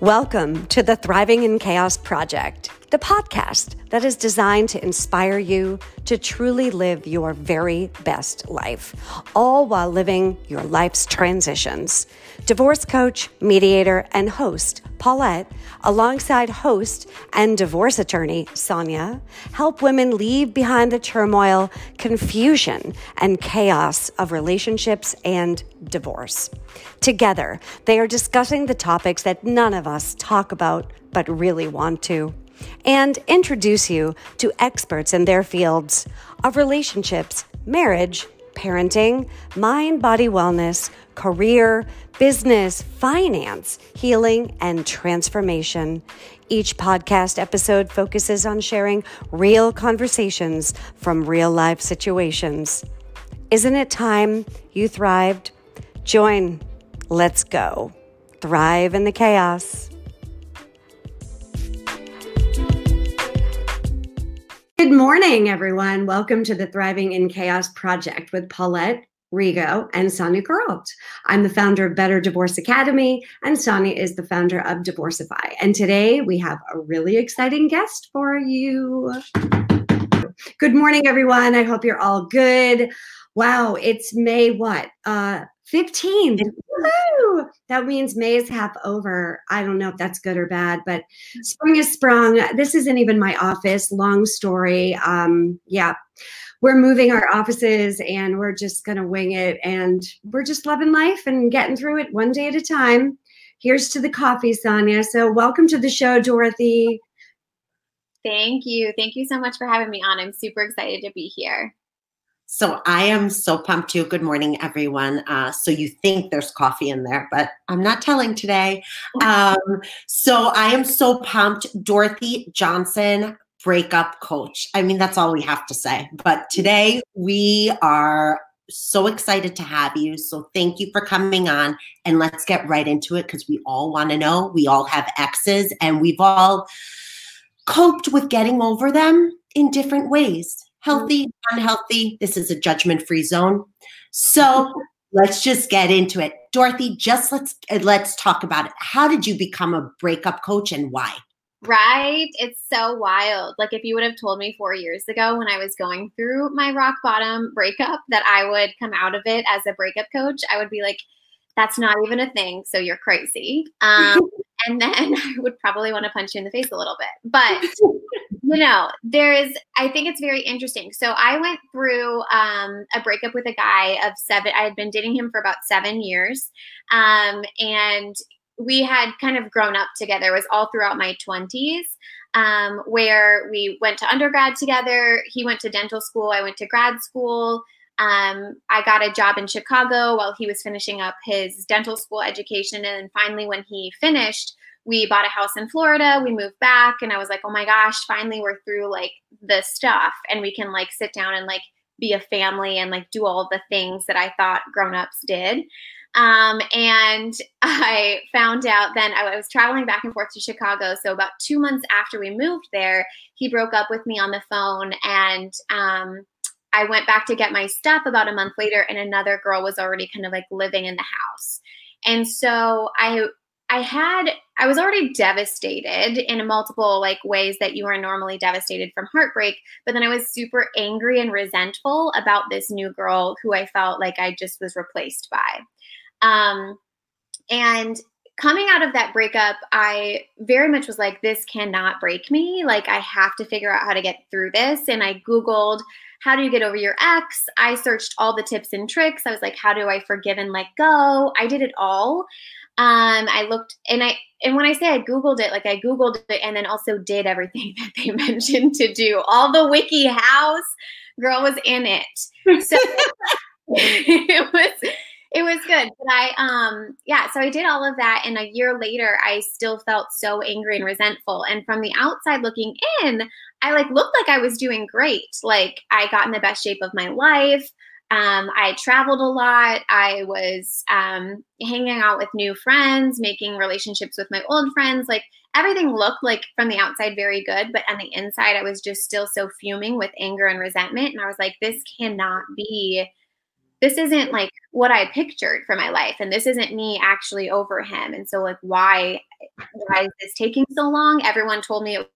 Welcome to the Thriving in Chaos Project, the podcast that is designed to inspire you to truly live your very best life, all while living your life's transitions. Divorce coach, mediator, and host Paulette, alongside host and divorce attorney Sonia, help women leave behind the turmoil, confusion, and chaos of relationships and divorce. Together, they are discussing the topics that none of us talk about but really want to, and introduce you to experts in their fields of relationships, marriage, parenting, mind body wellness, career, business, finance, healing, and transformation. Each podcast episode focuses on sharing real conversations from real life situations. Isn't it time you thrived? Join. Let's go. Thrive in the chaos. Morning, everyone. Welcome to the Thriving in Chaos Project with Paulette Rigo and Sonia Geralt. I'm the founder of Better Divorce Academy, and Sonia is the founder of Divorcify. And today we have a really exciting guest for you. Good morning, everyone. I hope you're all good. Wow, it's May what? Uh 15th. Woo! That means May is half over. I don't know if that's good or bad, but spring is sprung. This isn't even my office. Long story. Um, yeah. We're moving our offices and we're just going to wing it. And we're just loving life and getting through it one day at a time. Here's to the coffee, Sonia. So, welcome to the show, Dorothy. Thank you. Thank you so much for having me on. I'm super excited to be here. So I am so pumped too. Good morning, everyone. Uh, so you think there's coffee in there, but I'm not telling today. Um, so I am so pumped. Dorothy Johnson, breakup coach. I mean, that's all we have to say. But today we are so excited to have you. So thank you for coming on and let's get right into it because we all want to know. We all have exes and we've all coped with getting over them in different ways healthy, unhealthy. This is a judgment free zone. So let's just get into it. Dorothy, just let's let's talk about it. How did you become a breakup coach and why? Right? It's so wild. Like if you would have told me 4 years ago when I was going through my rock bottom breakup that I would come out of it as a breakup coach, I would be like that's not even a thing, so you're crazy. Um, and then I would probably want to punch you in the face a little bit. But you know, there is, I think it's very interesting. So I went through um, a breakup with a guy of seven, I had been dating him for about seven years. Um, and we had kind of grown up together. It was all throughout my 20s. Um, where we went to undergrad together. He went to dental school. I went to grad school. Um, I got a job in Chicago while he was finishing up his dental school education. And then finally, when he finished, we bought a house in Florida, we moved back, and I was like, oh my gosh, finally we're through like the stuff and we can like sit down and like be a family and like do all the things that I thought grown-ups did. Um, and I found out then I was traveling back and forth to Chicago. So about two months after we moved there, he broke up with me on the phone and um, I went back to get my stuff about a month later, and another girl was already kind of like living in the house. And so I I had I was already devastated in multiple like ways that you are normally devastated from heartbreak, but then I was super angry and resentful about this new girl who I felt like I just was replaced by. Um, and coming out of that breakup, I very much was like, this cannot break me. Like, I have to figure out how to get through this. And I Googled, how do you get over your ex? I searched all the tips and tricks. I was like, how do I forgive and let go? I did it all. Um, I looked and I and when I say I Googled it, like I Googled it and then also did everything that they mentioned to do. All the wiki house girl was in it. So it was it was good. But I um yeah, so I did all of that and a year later I still felt so angry and resentful. And from the outside looking in, I like looked like I was doing great. Like I got in the best shape of my life. Um, I traveled a lot. I was um, hanging out with new friends, making relationships with my old friends. Like everything looked like from the outside very good, but on the inside, I was just still so fuming with anger and resentment. And I was like, this cannot be this isn't like what I pictured for my life, and this isn't me actually over him. And so, like, why why is this taking so long? Everyone told me it.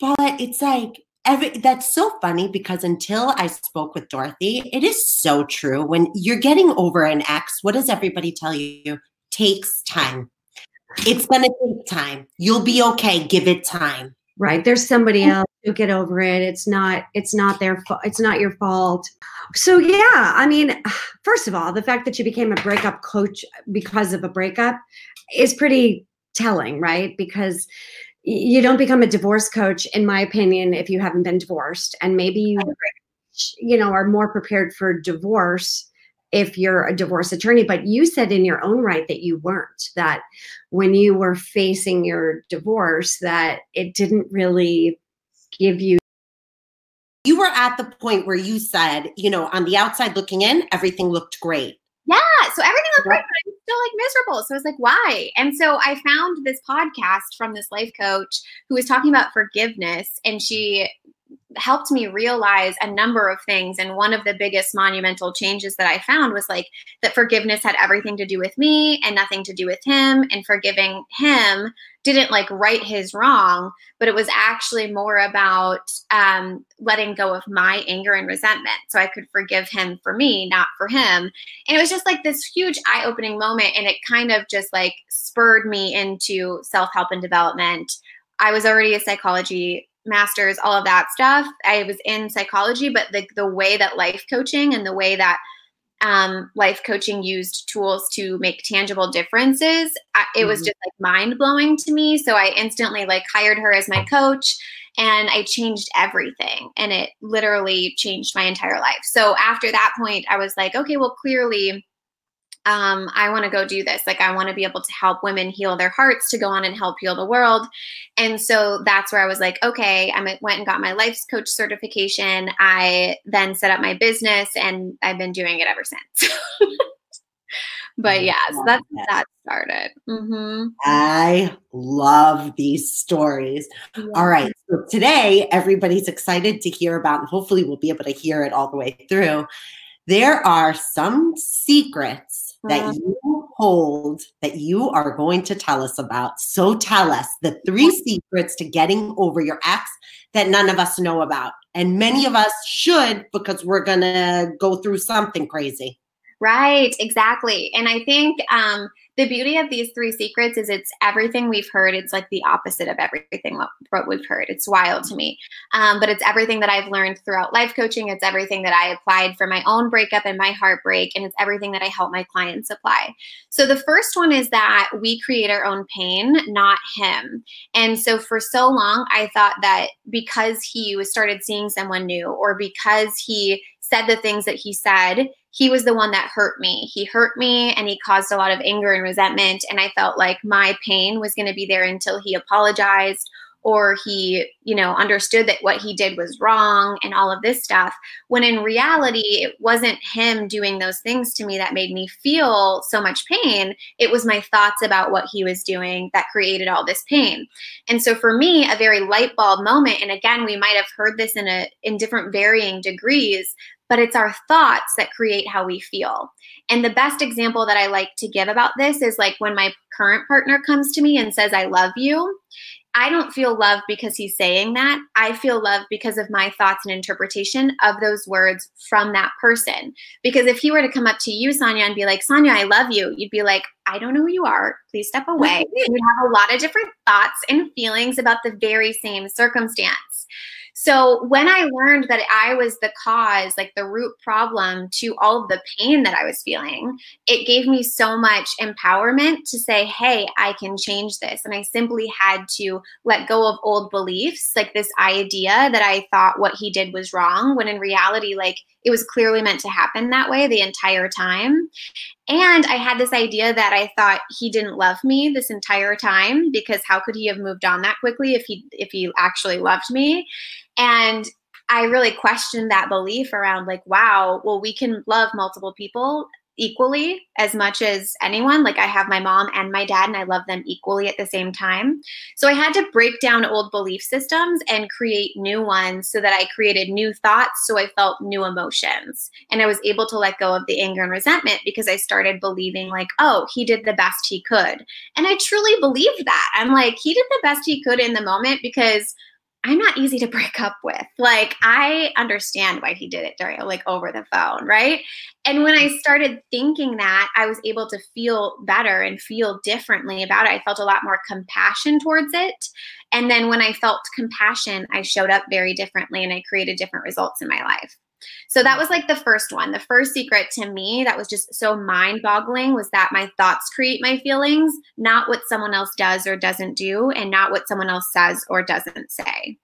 But it's like every that's so funny because until I spoke with Dorothy, it is so true. When you're getting over an ex, what does everybody tell you? Takes time. It's gonna take time. You'll be okay. Give it time. Right. There's somebody else who get over it. It's not. It's not their. fault. It's not your fault. So yeah. I mean, first of all, the fact that you became a breakup coach because of a breakup is pretty telling, right? Because you don't become a divorce coach, in my opinion, if you haven't been divorced, and maybe you, you know, are more prepared for divorce if you're a divorce attorney. But you said in your own right that you weren't. That when you were facing your divorce, that it didn't really give you you were at the point where you said, you know, on the outside looking in, everything looked great. Yeah. So everything looked great, but I'm still like miserable. So I was like, why? And so I found this podcast from this life coach who was talking about forgiveness. And she helped me realize a number of things. And one of the biggest monumental changes that I found was like that forgiveness had everything to do with me and nothing to do with him. And forgiving him didn't like right his wrong, but it was actually more about um, letting go of my anger and resentment. So I could forgive him for me, not for him. And it was just like this huge eye opening moment. And it kind of just like spurred me into self help and development. I was already a psychology master's, all of that stuff. I was in psychology, but the, the way that life coaching and the way that um, life coaching used tools to make tangible differences, I, it was mm-hmm. just like mind blowing to me. So I instantly like hired her as my coach and I changed everything and it literally changed my entire life. So after that point, I was like, okay, well, clearly um, I want to go do this. Like, I want to be able to help women heal their hearts to go on and help heal the world. And so that's where I was like, okay, I went and got my life's coach certification. I then set up my business and I've been doing it ever since. but yeah, so that's that started. Mm-hmm. I love these stories. Yeah. All right. So today, everybody's excited to hear about, and hopefully, we'll be able to hear it all the way through. There are some secrets that you hold that you are going to tell us about. So tell us the three secrets to getting over your ex that none of us know about. And many of us should because we're going to go through something crazy. Right, exactly. And I think um, the beauty of these three secrets is it's everything we've heard. It's like the opposite of everything what we've heard. It's wild to me. Um, but it's everything that I've learned throughout life coaching. It's everything that I applied for my own breakup and my heartbreak. And it's everything that I help my clients apply. So the first one is that we create our own pain, not him. And so for so long, I thought that because he started seeing someone new or because he said the things that he said, he was the one that hurt me. He hurt me and he caused a lot of anger and resentment. And I felt like my pain was going to be there until he apologized or he, you know, understood that what he did was wrong and all of this stuff. When in reality, it wasn't him doing those things to me that made me feel so much pain. It was my thoughts about what he was doing that created all this pain. And so for me, a very light bulb moment, and again, we might have heard this in a in different varying degrees, but it's our thoughts that create how we feel. And the best example that I like to give about this is like when my current partner comes to me and says, I love you. I don't feel love because he's saying that. I feel love because of my thoughts and interpretation of those words from that person. Because if he were to come up to you, Sonia, and be like, Sonia, I love you, you'd be like, I don't know who you are. Please step away. you'd have a lot of different thoughts and feelings about the very same circumstance. So when I learned that I was the cause, like the root problem to all of the pain that I was feeling, it gave me so much empowerment to say, hey, I can change this. And I simply had to let go of old beliefs, like this idea that I thought what he did was wrong, when in reality, like it was clearly meant to happen that way the entire time. And I had this idea that I thought he didn't love me this entire time because how could he have moved on that quickly if he if he actually loved me? And I really questioned that belief around like, wow, well, we can love multiple people equally as much as anyone. Like I have my mom and my dad, and I love them equally at the same time. So I had to break down old belief systems and create new ones so that I created new thoughts. So I felt new emotions. And I was able to let go of the anger and resentment because I started believing, like, oh, he did the best he could. And I truly believed that. I'm like, he did the best he could in the moment because I'm not easy to break up with. Like I understand why he did it, Dario, like over the phone, right? And when I mm-hmm. started thinking that, I was able to feel better and feel differently about it. I felt a lot more compassion towards it. And then when I felt compassion, I showed up very differently and I created different results in my life. So that was like the first one. The first secret to me that was just so mind boggling was that my thoughts create my feelings, not what someone else does or doesn't do, and not what someone else says or doesn't say.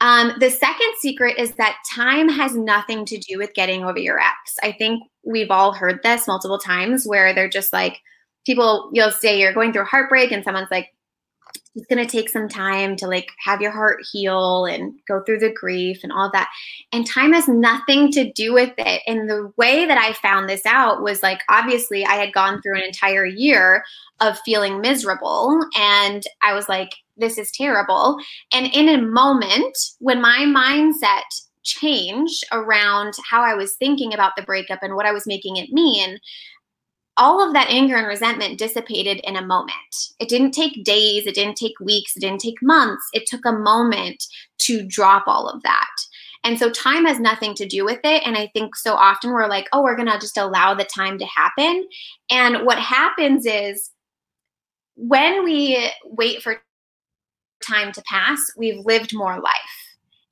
Um, the second secret is that time has nothing to do with getting over your ex. I think we've all heard this multiple times where they're just like, people, you'll say you're going through heartbreak, and someone's like, it's going to take some time to like have your heart heal and go through the grief and all that. And time has nothing to do with it. And the way that i found this out was like obviously i had gone through an entire year of feeling miserable and i was like this is terrible. And in a moment when my mindset changed around how i was thinking about the breakup and what i was making it mean all of that anger and resentment dissipated in a moment. It didn't take days, it didn't take weeks, it didn't take months. It took a moment to drop all of that. And so time has nothing to do with it. And I think so often we're like, oh, we're going to just allow the time to happen. And what happens is when we wait for time to pass, we've lived more life.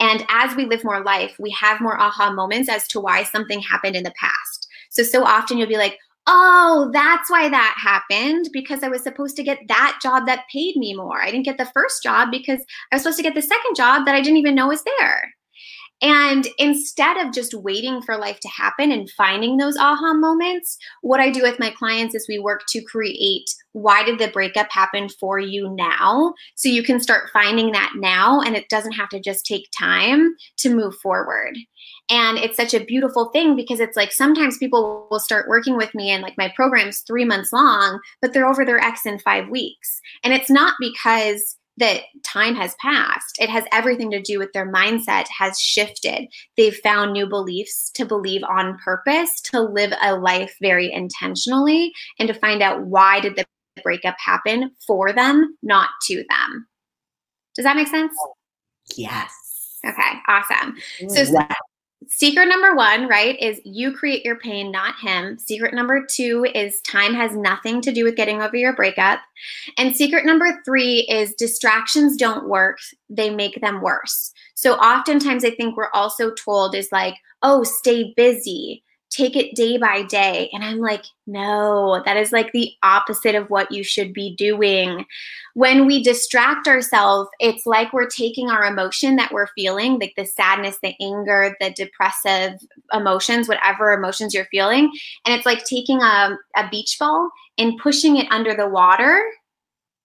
And as we live more life, we have more aha moments as to why something happened in the past. So, so often you'll be like, oh, that's why that happened because I was supposed to get that job that paid me more. I didn't get the first job because I was supposed to get the second job that I didn't even know was there. And instead of just waiting for life to happen and finding those aha moments, what I do with my clients is we work to create why did the breakup happen for you now? So you can start finding that now and it doesn't have to just take time to move forward. And it's such a beautiful thing because it's like sometimes people will start working with me and like my program's three months long, but they're over their ex in five weeks. And it's not because that time has passed. It has everything to do with their mindset has shifted. They've found new beliefs to believe on purpose, to live a life very intentionally, and to find out why did the breakup happen for them, not to them. Does that make sense? Yes. Okay, awesome. So, secret number one, right, is you create your pain, not him. Secret number two is time has nothing to do with getting over your breakup. And secret number three is distractions don't work, they make them worse. So oftentimes I think we're also told is like, oh, stay busy take it day by day. And I'm like, no, that is like the opposite of what you should be doing. When we distract ourselves, it's like we're taking our emotion that we're feeling, like the sadness, the anger, the depressive emotions, whatever emotions you're feeling. And it's like taking a, a beach ball and pushing it under the water.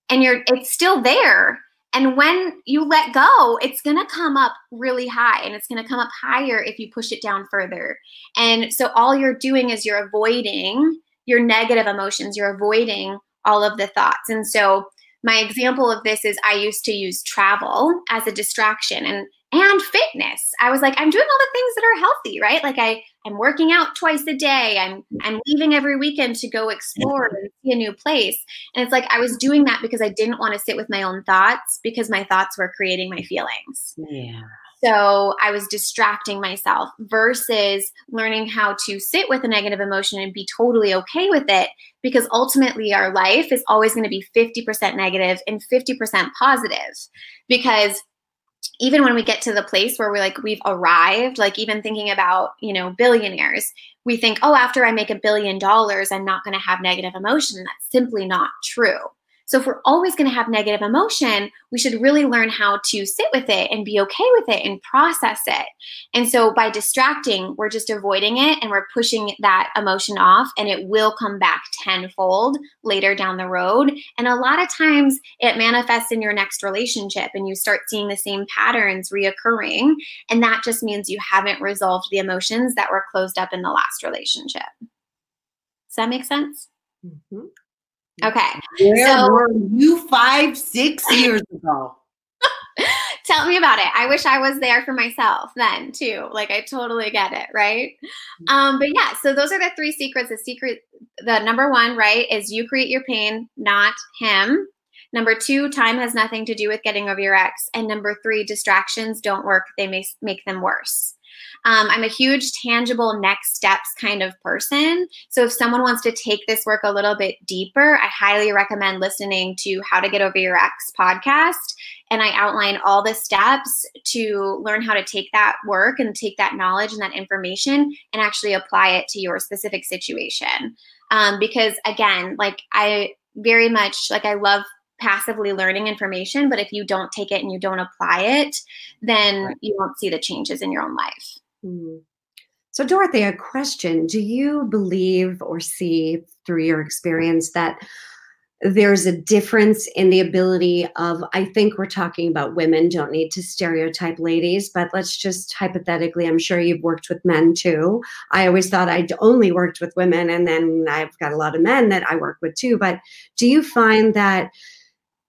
And you're it's still there, and when you let go, it's going to come up really high and it's going to come up higher if you push it down further. And so all you're doing is you're avoiding your negative emotions, you're avoiding all of the thoughts. And so my example of this is I used to use travel as a distraction and and fitness. I was like, I'm doing all the things that are healthy, right? Like I, I'm working out twice a day. I'm, I'm leaving every weekend to go explore and see a new place. And it's like I was doing that because I didn't want to sit with my own thoughts because my thoughts were creating my feelings. Yeah. So I was distracting myself versus learning how to sit with a negative emotion and be totally okay with it because ultimately our life is always going to be 50% negative and 50% positive because even when we get to the place where we're like we've arrived like even thinking about you know billionaires we think oh after i make a billion dollars i'm not going to have negative emotion. That's simply not true so if we're always going to have negative emotion, we should really learn how to sit with it and be okay with it and process it. And so by distracting, we're just avoiding it and we're pushing that emotion off and it will come back tenfold later down the road. And a lot of times it manifests in your next relationship and you start seeing the same patterns reoccurring. And that just means you haven't resolved the emotions that were closed up in the last relationship. Does that make sense? Mhm. Okay. Where So- were you five, six years ago? Tell me about it. I wish I was there for myself then too. Like I totally get it, right? Um, but yeah, so those are the three secrets. The secret, the number one, right, is you create your pain, not him. Number two, time has nothing to do with getting over your ex. And number three, distractions don't work. They may make them worse. Um, I'm a huge tangible next steps kind of person. So if someone wants to take this work a little bit deeper, I highly recommend listening to How to Get Over Your Ex podcast and I outline all the steps to learn how to take that work and take that knowledge and that information and actually apply it to your specific situation. Um, because again, like I very much like I love passively learning information, but if you don't take it and you don't apply it, then Right. you won't see the changes in your own life. Hmm. So, Dorothy, a question. Do you believe or see through your experience that there's a difference in the ability of, I think we're talking about women, don't need to stereotype ladies, but let's just hypothetically, I'm sure you've worked with men too. I always thought I'd only worked with women, and then I've got a lot of men that I work with too. But do you find that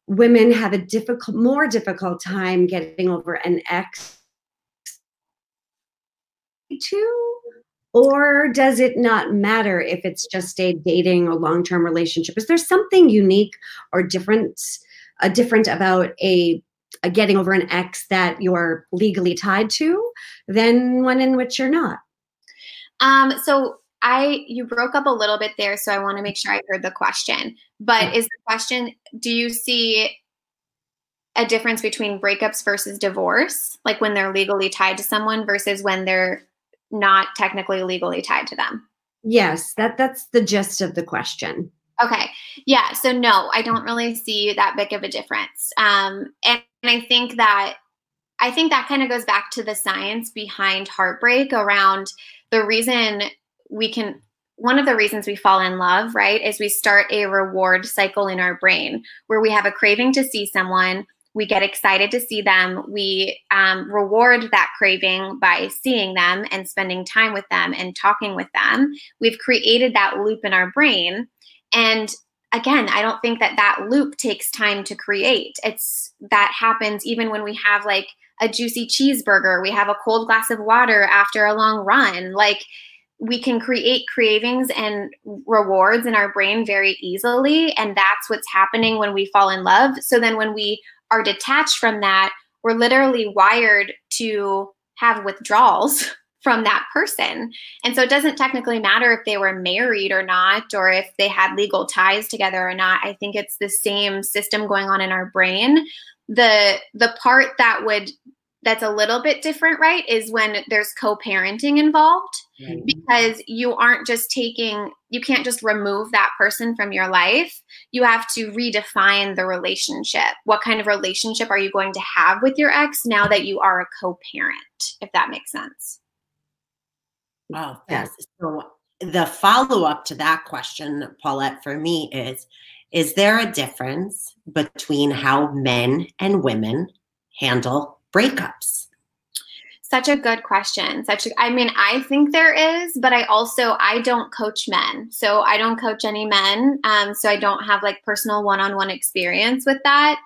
women have a difficult, more difficult time getting over an ex too? Or does it not matter if it's just a dating or long-term relationship? Is there something unique or different, uh, different about a, a getting over an ex that you're legally tied to than one in which you're not? Um, so I you broke up a little bit there, so I want to make sure I heard the question. But is the question, do you see a difference between breakups versus divorce, like when they're legally tied to someone versus when they're not technically legally tied to them? Yes, that that's the gist of the question. Okay. Yeah. So no, I don't really see that big of a difference. Um, and, and I think that I think that kind of goes back to the science behind heartbreak around the reason we can one of the reasons we fall in love, right, is we start a reward cycle in our brain where we have a craving to see someone, we get excited to see them, we um, reward that craving by seeing them and spending time with them and talking with them. We've created that loop in our brain. And again, I don't think that that loop takes time to create. It's that happens even when we have like a juicy cheeseburger, we have a cold glass of water after a long run. Like we can create cravings and rewards in our brain very easily. And that's what's happening when we fall in love. So then when we are detached from that, we're literally wired to have withdrawals from that person. And so it doesn't technically matter if they were married or not, or if they had legal ties together or not. I think it's the same system going on in our brain. The the part that would that's a little bit different, right, is when there's co-parenting involved because you aren't just taking you can't just remove that person from your life you have to redefine the relationship what kind of relationship are you going to have with your ex now that you are a co-parent if that makes sense Oh, yes. So the follow up to that question, Paulette, for me is Is there a difference between how men and women handle breakups? Such a good question. Such a, i mean i think there is but i also i don't coach men. So i don't coach any men. Um, so i don't have like personal one-on-one experience with that.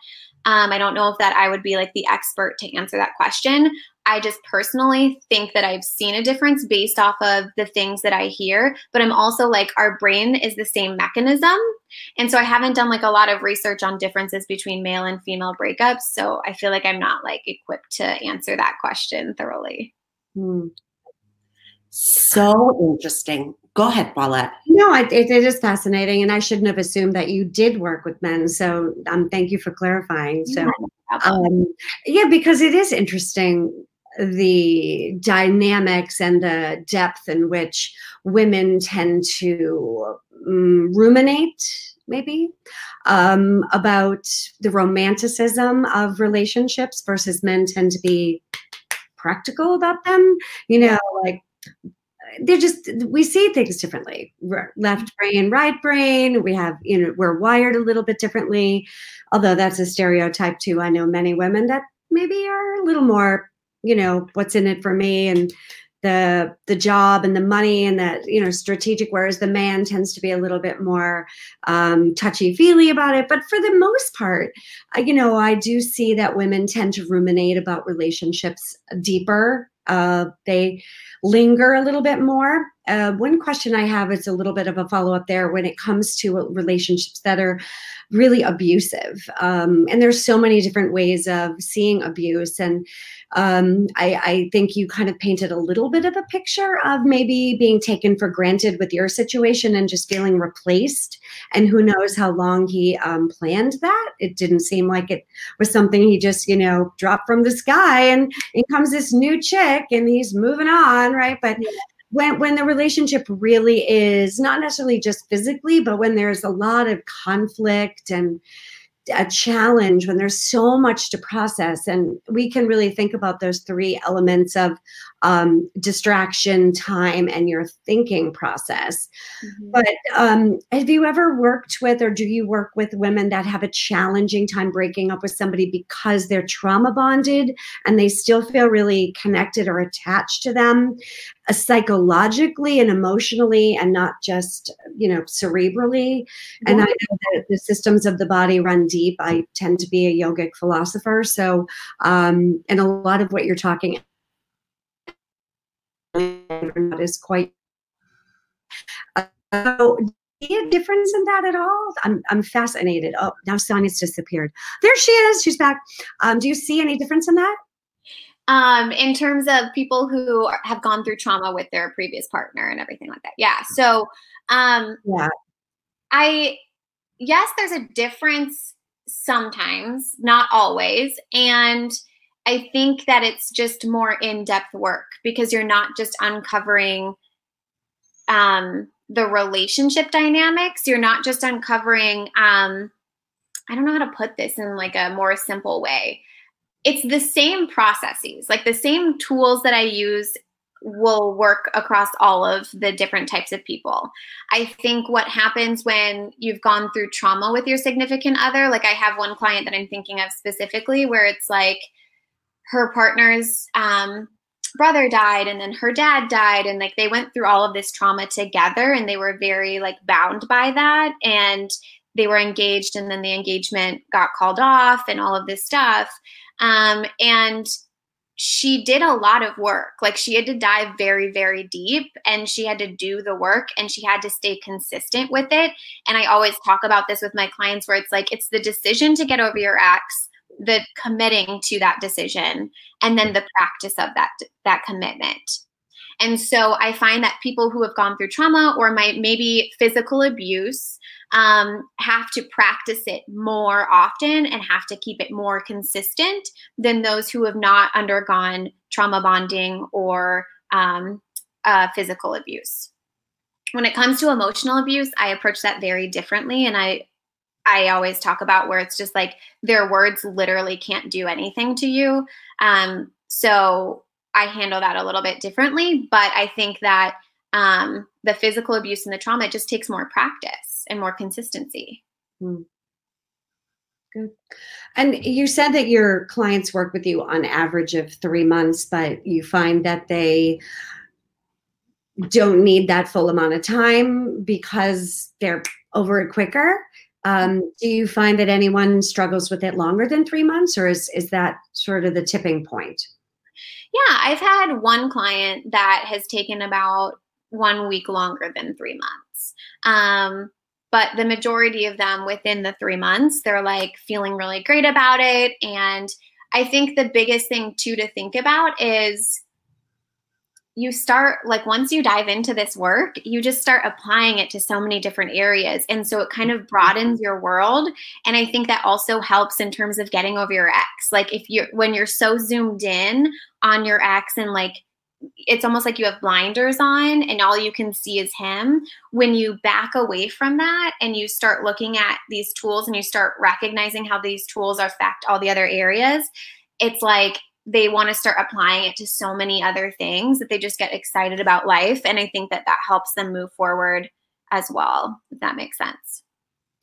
Um, i don't know if that i would be like the expert to answer that question i just personally think that i've seen a difference based off of the things that i hear but i'm also like our brain is the same mechanism and so i haven't done like a lot of research on differences between male and female breakups so i feel like i'm not like equipped to answer that question thoroughly Hmm. So interesting. Go ahead, Paulette. No, it, it, it is fascinating, and I shouldn't have assumed that you did work with men. So, um, thank you for clarifying. So, Yeah, um, yeah, because it is interesting the dynamics and the depth in which women tend to um, ruminate, maybe, um, about the romanticism of relationships versus men tend to be practical about them. You know, like they're just we see things differently. Left brain right brain. We have you know we're wired a little bit differently. Although that's a stereotype too. I know many women that maybe are a little more you know what's in it for me and the the job and the money and that you know strategic whereas the man tends to be a little bit more um, touchy feely about it. But for the most part I, you know i do see that women tend to ruminate about relationships deeper. Uh, they linger a little bit more uh, one question i have is a little bit of a follow-up there when it comes to relationships that are really abusive um, and there's so many different ways of seeing abuse and um, I, I, think you kind of painted a little bit of a picture of maybe being taken for granted with your situation and just feeling replaced. And who knows how long he um, planned that? It didn't seem like it was something he just, you know, dropped from the sky and in comes this new chick and he's moving on, right? But when when the relationship really is not necessarily just physically, but when there's a lot of conflict and a challenge when there's so much to process and we can really think about those three elements of um, distraction time and your thinking process mm-hmm. but um, have you ever worked with or do you work with women that have a challenging time breaking up with somebody because they're trauma bonded and they still feel really connected or attached to them psychologically and emotionally and not just you know cerebrally yeah. and i know that the systems of the body run deep i tend to be a yogic philosopher so um, and a lot of what you're talking is quite. Uh, see a difference in that at all? I'm, I'm fascinated. Oh, now Sonia's disappeared. There she is. She's back. Um, do you see any difference in that? Um, in terms of people who are, have gone through trauma with their previous partner and everything like that. Yeah. So, um, yeah. I, yes, there's a difference sometimes, not always. And I think that it's just more in depth work because you're not just uncovering um, the relationship dynamics. You're not just uncovering, um, I don't know how to put this in like a more simple way. It's the same processes, like the same tools that I use will work across all of the different types of people. I think what happens when you've gone through trauma with your significant other, like I have one client that I'm thinking of specifically where it's like, her partner's um, brother died and then her dad died and like they went through all of this trauma together and they were very like bound by that and they were engaged and then the engagement got called off and all of this stuff um, and she did a lot of work. Like she had to dive very very deep and she had to do the work and she had to stay consistent with it. And i always talk about this with my clients where it's like it's the decision to get over your ex the committing to that decision and then the practice of that that commitment and so i find that people who have gone through trauma or might maybe physical abuse um, have to practice it more often and have to keep it more consistent than those who have not undergone trauma bonding or um, uh, physical abuse when it comes to emotional abuse i approach that very differently and i I always talk about where it's just like their words literally can't do anything to you. Um, so I handle that a little bit differently, but I think that um, the physical abuse and the trauma just takes more practice and more consistency. Hmm. Good. And you said that your clients work with you on average of three months, but you find that they don't need that full amount of time because they're over it quicker. Um, do you find that anyone struggles with it longer than three months, or is is that sort of the tipping point? Yeah, I've had one client that has taken about one week longer than three months. Um, but the majority of them within the three months, they're like feeling really great about it. And I think the biggest thing too to think about is you start like once you dive into this work you just start applying it to so many different areas. And so it kind of mm-hmm. broadens your world. And i think that also helps in terms of getting over your ex. Like if you're when you're so zoomed in on your ex and like it's almost like you have blinders on and all you can see is him when you back away from that and you start looking at these tools and you start recognizing how these tools affect all the other areas it's like they want to start applying it to so many other things that they just get excited about life. And I think that that helps them move forward as well, if that makes sense.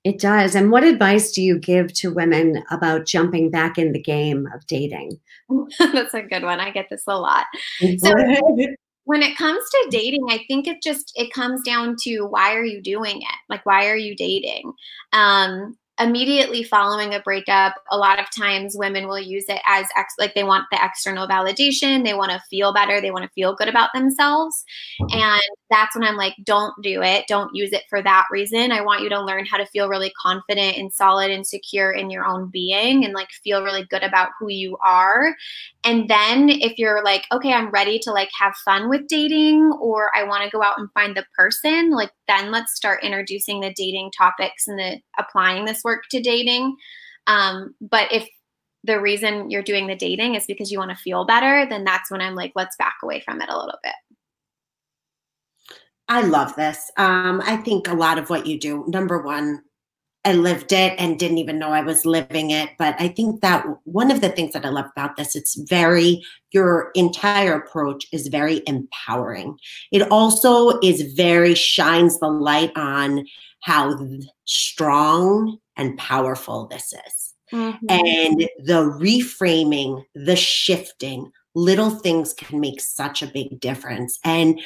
It does. And what advice do you give to women about jumping back in the game of dating? That's a good one. I get this a lot. So, when it comes to dating i think it just it comes down to why are you doing it like why are you dating um immediately following a breakup a lot of times women will use it as ex- like they want the external validation they want to feel better they want to feel good about themselves. Mm-hmm. And that's when i'm like don't do it don't use it for that reason. I want you to learn how to feel really confident and solid and secure in your own being and like feel really good about who you are. And then if you're like okay i'm ready to like have fun with dating or i want to go out and find the person like then let's start introducing the dating topics and the applying this work to dating. Um, but if the reason you're doing the dating is because you want to feel better, then that's when I'm like, let's back away from it a little bit. I love this. Um, I think a lot of what you do, number one, I lived it and didn't even know I was living it. But I think that one of the things that I love about this, it's very, your entire approach is very empowering. It also is very, shines the light on how strong and powerful this is. Mm-hmm. And the reframing, the shifting, little things can make such a big difference. And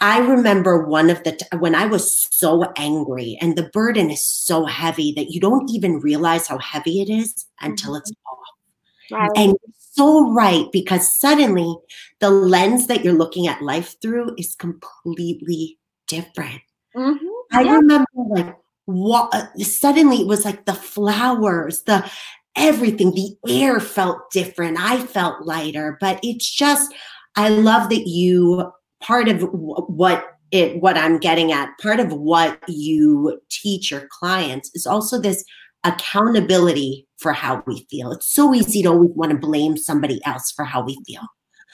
I remember one of the t- when I was so angry, and the burden is so heavy that you don't even realize how heavy it is until mm-hmm. it's off. Right. And so right because suddenly the lens that you're looking at life through is completely different. Mm-hmm. I yeah. remember like what uh, suddenly it was like the flowers, the everything, the air felt different. I felt lighter, but it's just I love that you part of what it what I'm getting at, part of what you teach your clients is also this accountability for how we feel. It's so easy to always want to blame somebody else for how we feel,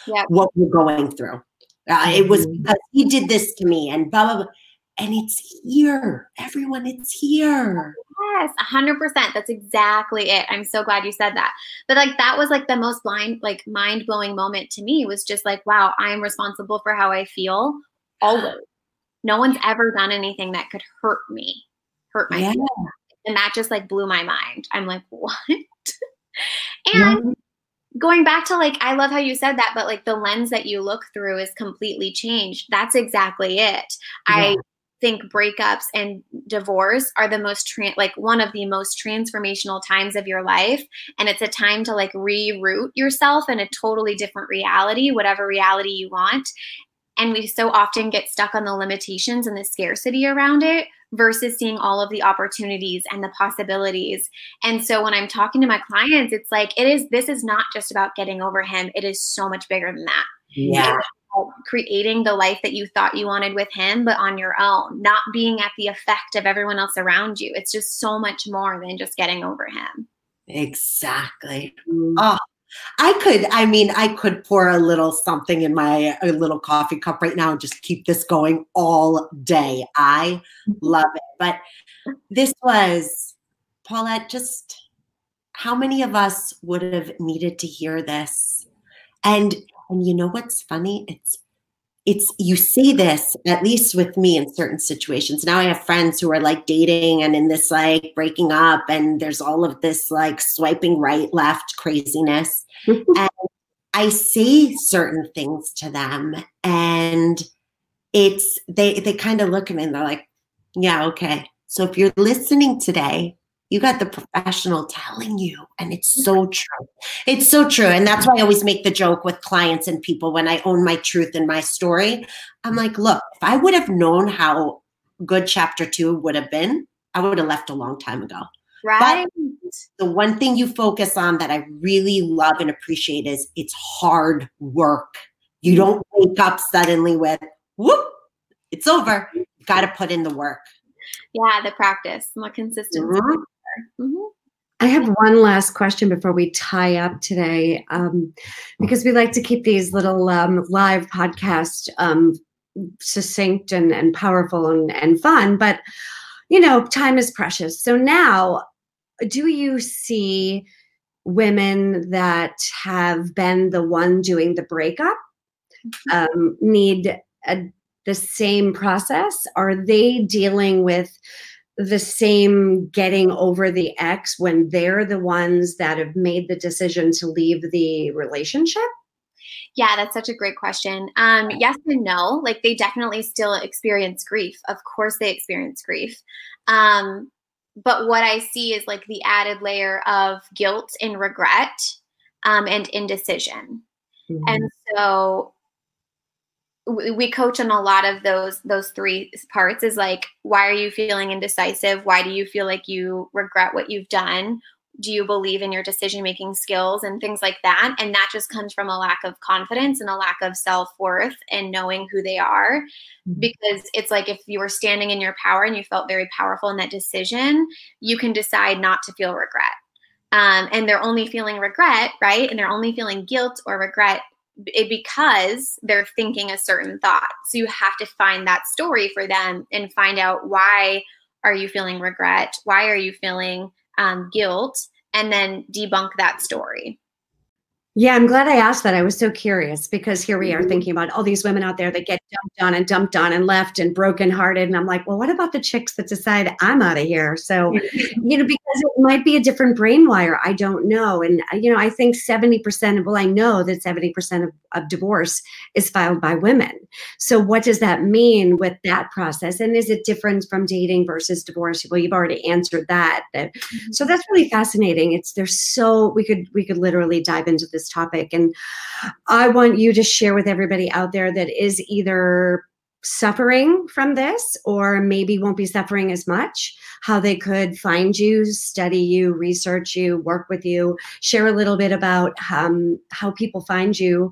yeah. what we're going through. Uh, it was mm-hmm. because he did this to me and blah, blah, blah. And it's here. Everyone, it's here. Yes, 100%. That's exactly it. I'm so glad you said that. But like that was like the most blind like mind-blowing moment to me was just like, wow, I am responsible for how I feel always. No one's ever done anything that could hurt me. Hurt my yeah. And that just like blew my mind. I'm like, what? and yeah. going back to like I love how you said that, but like the lens that you look through is completely changed. That's exactly it. Yeah. I think breakups and divorce are the most tra- like one of the most transformational times of your life and it's a time to like reroute yourself in a totally different reality whatever reality you want and we so often get stuck on the limitations and the scarcity around it versus seeing all of the opportunities and the possibilities. And so when I'm talking to my clients, it's like, it is, this is not just about getting over him. It is so much bigger than that. Yeah creating the life that you thought you wanted with him, but on your own, not being at the effect of everyone else around you. It's just so much more than just getting over him. Exactly. Mm. Oh, I could, I mean, I could pour a little something in my a little coffee cup right now and just keep this going all day. I love it. But this was, Paulette, just how many of us would have needed to hear this? And and you know what's funny? It's it's you see this at least with me in certain situations. Now I have friends who are like dating and in this like breaking up and there's all of this like swiping right left craziness. and I say certain things to them and it's they they kind of look at me and they're like, yeah, okay. So if you're listening today you got the professional telling you and it's so true. It's so true and that's why i always make the joke with clients and people when i own my truth and my story. I'm like look if i would have known how good chapter two would have been i would have left a long time ago. Right. but the one thing you focus on that i really love and appreciate is it's hard work. You don't wake up suddenly with whoop it's over. You got to put in the work. Yeah the practice the consistency. Mm-hmm. Mm-hmm. I have one last question before we tie up today, um, because we like to keep these little um, live podcasts um, succinct and, and powerful and, and fun. But, you know, time is precious. So now, do you see women that have been the one doing the breakup mm-hmm. um, need a, the same process? Are they dealing with the same getting over the ex when they're the ones that have made the decision to leave the relationship? Yeah, that's such a great question. Um, yes and no. Like they definitely still experience grief. Of course, they experience grief. Um, but what I see is like the added layer of guilt and regret um, and indecision. Mm-hmm. And so we coach on a lot of those those three parts is like why are you feeling indecisive? Why do you feel like you regret what you've done? Do you believe in your decision making skills and things like that? And that just comes from a lack of confidence and a lack of self-worth and knowing who they are. Mm-hmm. because it's like if you were standing in your power and you felt very powerful in that decision you can decide not to feel regret. Um, and they're only feeling regret right? And they're only feeling guilt or regret because they're thinking a certain thought. So you have to find that story for them and find out why are you feeling regret? Why are you feeling um, guilt? And then debunk that story. Yeah, I'm glad I asked that. I was so curious because here we are mm-hmm. thinking about all these women out there that get dumped on and dumped on and left and brokenhearted. And I'm like, well, what about the chicks that decide I'm out of here? So, you know, because it might be a different brain wire. I don't know. And, uh, you know, I think 70% of, well, I know that 70% of, of divorce is filed by women. So, what does that mean with that process? And is it different from dating versus divorce? Well, you've already answered that. Mm-hmm. So, that's really fascinating. It's, there's so, we could, we could literally dive into this topic. And I want you to share with everybody out there that is either suffering from this or maybe won't be suffering as much how they could find you study you research you work with you share a little bit about um, how people find you.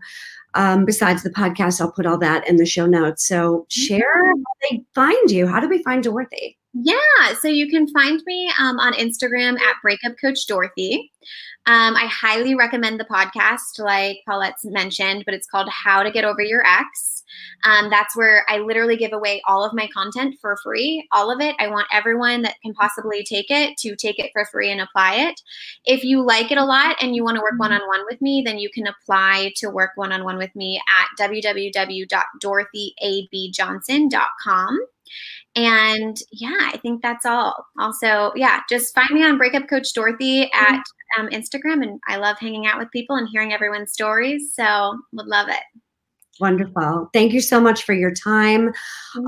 Um, besides the podcast i'll put all that in the show notes. So share how they find you. How do we find dorothy yeah so you can find me um, on instagram at breakup coach dorothy um, I highly recommend the podcast, like Paulette's mentioned, but it's called How to Get Over Your Ex. Um, that's where I literally give away all of my content for free, all of it. I want everyone that can possibly take it to take it for free and apply it. If you like it a lot and you want to work one on one with me, then you can apply to work one on one with me at www.dorothyabjohnson.com. And yeah, I think that's all. Also, yeah, just find me on Breakup Coach Dorothy at um, Instagram, and I love hanging out with people and hearing everyone's stories. So would love it. Wonderful. Thank you so much for your time.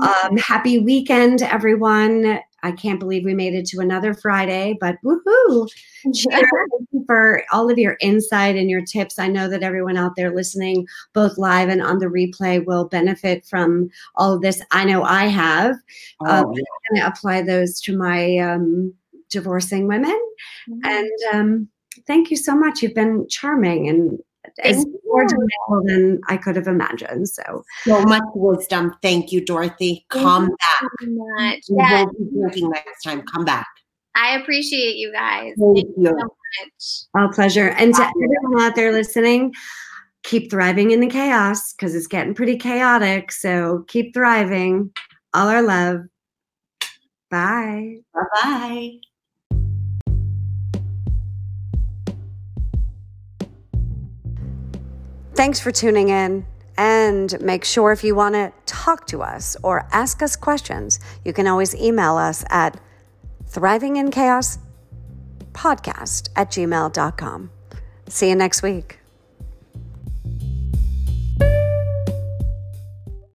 Um, happy weekend, everyone. I can't believe we made it to another Friday, but woohoo! For all of your insight and your tips. I know that everyone out there listening, both live and on the replay, will benefit from all of this. I know I have. Oh, um. I'm going to apply those to my um, divorcing women. Mm-hmm. And um, thank you so much. You've been charming and as more delightful than I could have imagined. So, so much wisdom. Thank you, Dorothy. Come thank back. So much. We yes. will be drinking next time. Come back. I appreciate you guys. Thank, thank you so much. Our pleasure. And to everyone out there listening, keep thriving in the chaos because it's getting pretty chaotic. So keep thriving. All our love. Bye. Bye bye. Thanks for tuning in. And make sure if you want to talk to us or ask us questions, you can always email us at thrivingin chaos podcast at gmail.com. See you next week.